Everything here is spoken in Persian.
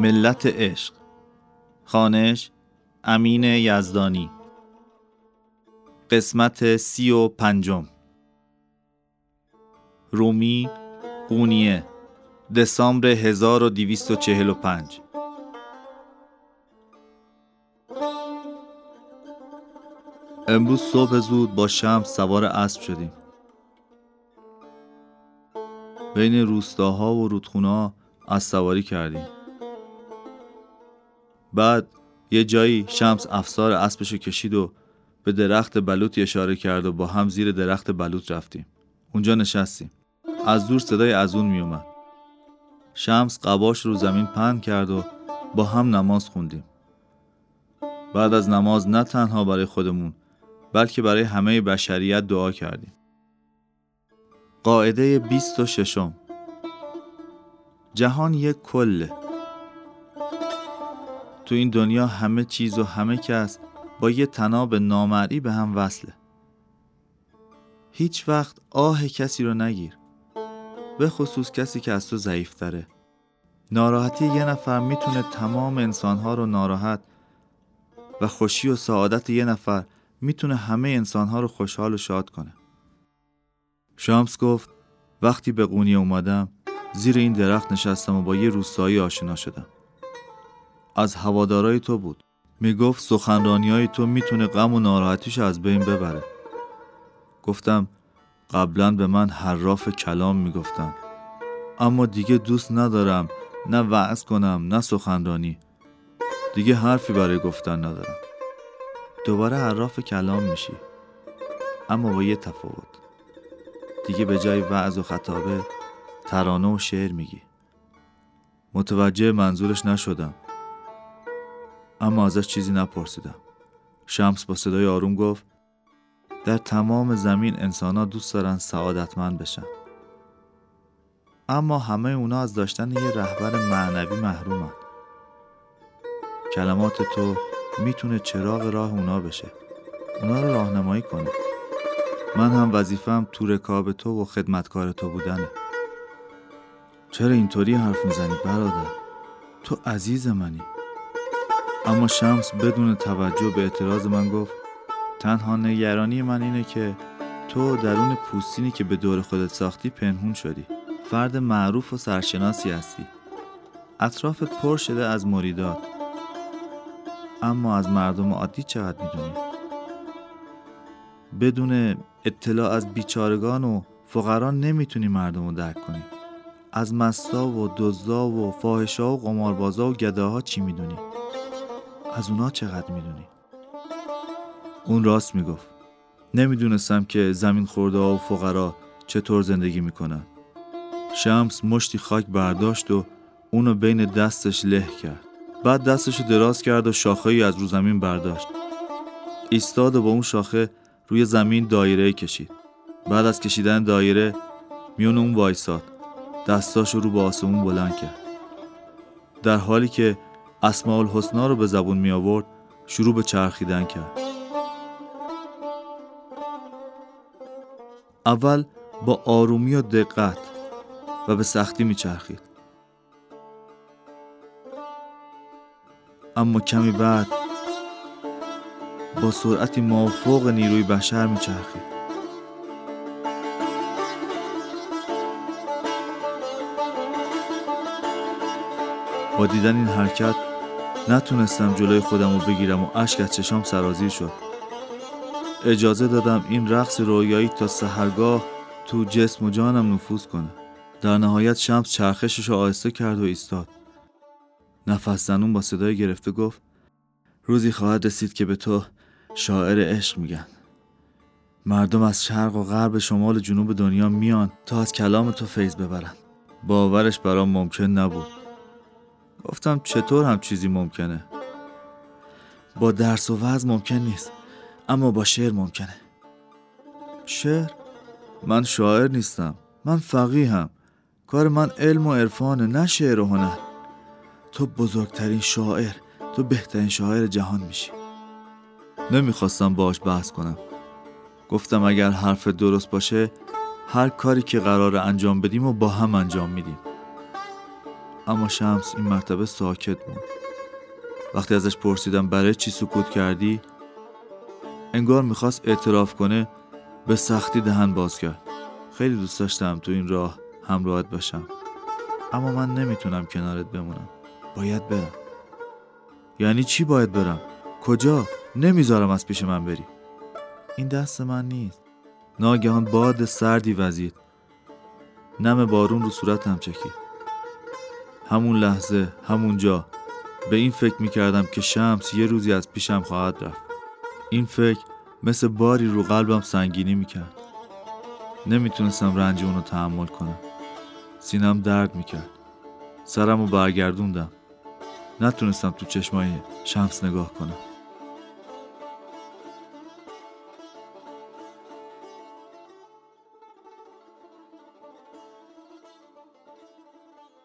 ملت عشق. خانش امین یزدانی. قسمت سی و پنجم. رومی قونیه دسامبر 1245 امروز صبح زود با شمس سوار اسب شدیم. بین روستاها و رودخونه از سواری کردیم. بعد یه جایی شمس افسار اسبشو کشید و به درخت بلوط اشاره کرد و با هم زیر درخت بلوط رفتیم. اونجا نشستیم. از دور صدای از اون میومد شمس قباش رو زمین پهن کرد و با هم نماز خوندیم. بعد از نماز نه تنها برای خودمون بلکه برای همه بشریت دعا کردیم. قاعده 26 جهان یک کله. تو این دنیا همه چیز و همه کس با یه تناب نامرئی به هم وصله. هیچ وقت آه کسی رو نگیر به خصوص کسی که از تو ضعیف تره ناراحتی یه نفر می‌تونه تمام انسانها رو ناراحت و خوشی و سعادت یه نفر می‌تونه همه انسانها رو خوشحال و شاد کنه. شامس گفت وقتی به قونی اومدم زیر این درخت نشستم و با یه روستایی آشنا شدم. از هوادارای تو بود. می‌گفت سخنرانی های تو می‌تونه غم و ناراحتیش از بین ببره. گفتم قبلا به من حراف کلام می‌گفتن. اما دیگه دوست ندارم نه وعظ کنم نه سخنرانی. دیگه حرفی برای گفتن ندارم. دوباره حراف کلام میشی. اما با یه تفاوت. دیگه به جای وعظ و خطابه ترانه و شعر میگی. متوجه منظورش نشدم. اما ازش چیزی نپرسیدم. شمس با صدای آروم گفت در تمام زمین انسان ها دوست دارن سعادتمند بشن. اما همه اونا از داشتن یه رهبر معنوی محرومن. کلمات تو می‌تونه چراغ راه اونا بشه. اونا رو راهنمایی کنه. من هم وظیفم تو رکاب تو و خدمتکار تو بودنه. چرا اینطوری حرف می‌زنی برادر؟ تو عزیز منی. اما شمس بدون توجه به اعتراض من گفت تنها نگرانی من اینه که تو درون پوستینی که به دور خودت ساختی پنهون شدی. فرد معروف و سرشناسی هستی. اطراف پر شده از مریدات. اما از مردم عادی چقدر می‌دونی؟ بدون اطلاع از بیچارگان و فقران نمی‌تونی مردم رو درک کنی. از مستا و دزدا و فاحشا و قماربازا و گداها چی می‌دونی؟ از اونا چقدر می‌دونی؟ اون راست می‌گفت. نمی‌دونستم که زمین خورده و فقرا چطور زندگی می‌کنن. شمس مشتی خاک برداشت و اونو بین دستش له کرد. بعد دستشو دراز کرد و شاخه از رو زمین برداشت. ایستاد و با اون شاخه روی زمین دایره کشید. بعد از کشیدن دایره میون اون وایساد. دستاشو رو به آسمون بلند کرد. در حالی که اسماء الحسنا رو به زبون می آورد شروع به چرخیدن کرد. اول با آرومی و دقت و به سختی می چرخید. اما کمی بعد با سرعتی مافوق نیروی بشر می چرخید. با دیدن این حرکت نتونستم جلوی خودم رو بگیرم و اشک از چشام سرازیر شد. اجازه دادم این رقص رویایی تا سهرگاه تو جسم و جانم نفوذ کنه. در نهایت شمس چرخشش رو آهسته کرد و ایستاد. نفس زنون با صدای گرفته گفت روزی خواهد رسید که به تو شاعر عشق میگن. مردم از شرق و غرب شمال و جنوب دنیا میان تا از کلام تو فیض ببرن. باورش برام ممکن نبود. گفتم چطور هم چیزی ممکنه؟ با درس و وز ممکن نیست اما با شعر ممکنه. شعر؟ من شاعر نیستم من فقیهم کار من علم و عرفانه نه شعر و هنر. تو بزرگترین شاعر تو بهترین شاعر جهان میشی. نمی‌خواستم باش بحث کنم. گفتم اگر حرف درست باشه هر کاری که قرار انجام بدیم و با هم انجام میدیم. اما شمس این مرتبه ساکت موند وقتی ازش پرسیدم برای چی سکوت کردی انگار می‌خواست اعتراف کنه به سختی دهن باز کرد. خیلی دوست داشتم تو این راه همراهت باشم. اما من نمی‌تونم کنارت بمونم. باید برم. یعنی چی باید برم؟ کجا؟ نمی‌ذارم از پیش من بری. این دست من نیست. ناگهان باد سردی وزید. نم بارون رو صورتم چکید. همون لحظه همونجا به این فکر می‌کردم که شمس یه روزی از پیشم خواهد رفت. این فکر مثل باری رو قلبم سنگینی می‌کرد. نمی‌تونستم رنج اونو تحمل کنم. سینم درد می‌کرد. سرم رو برگردوندم. نتونستم تو چشمای شمس نگاه کنم.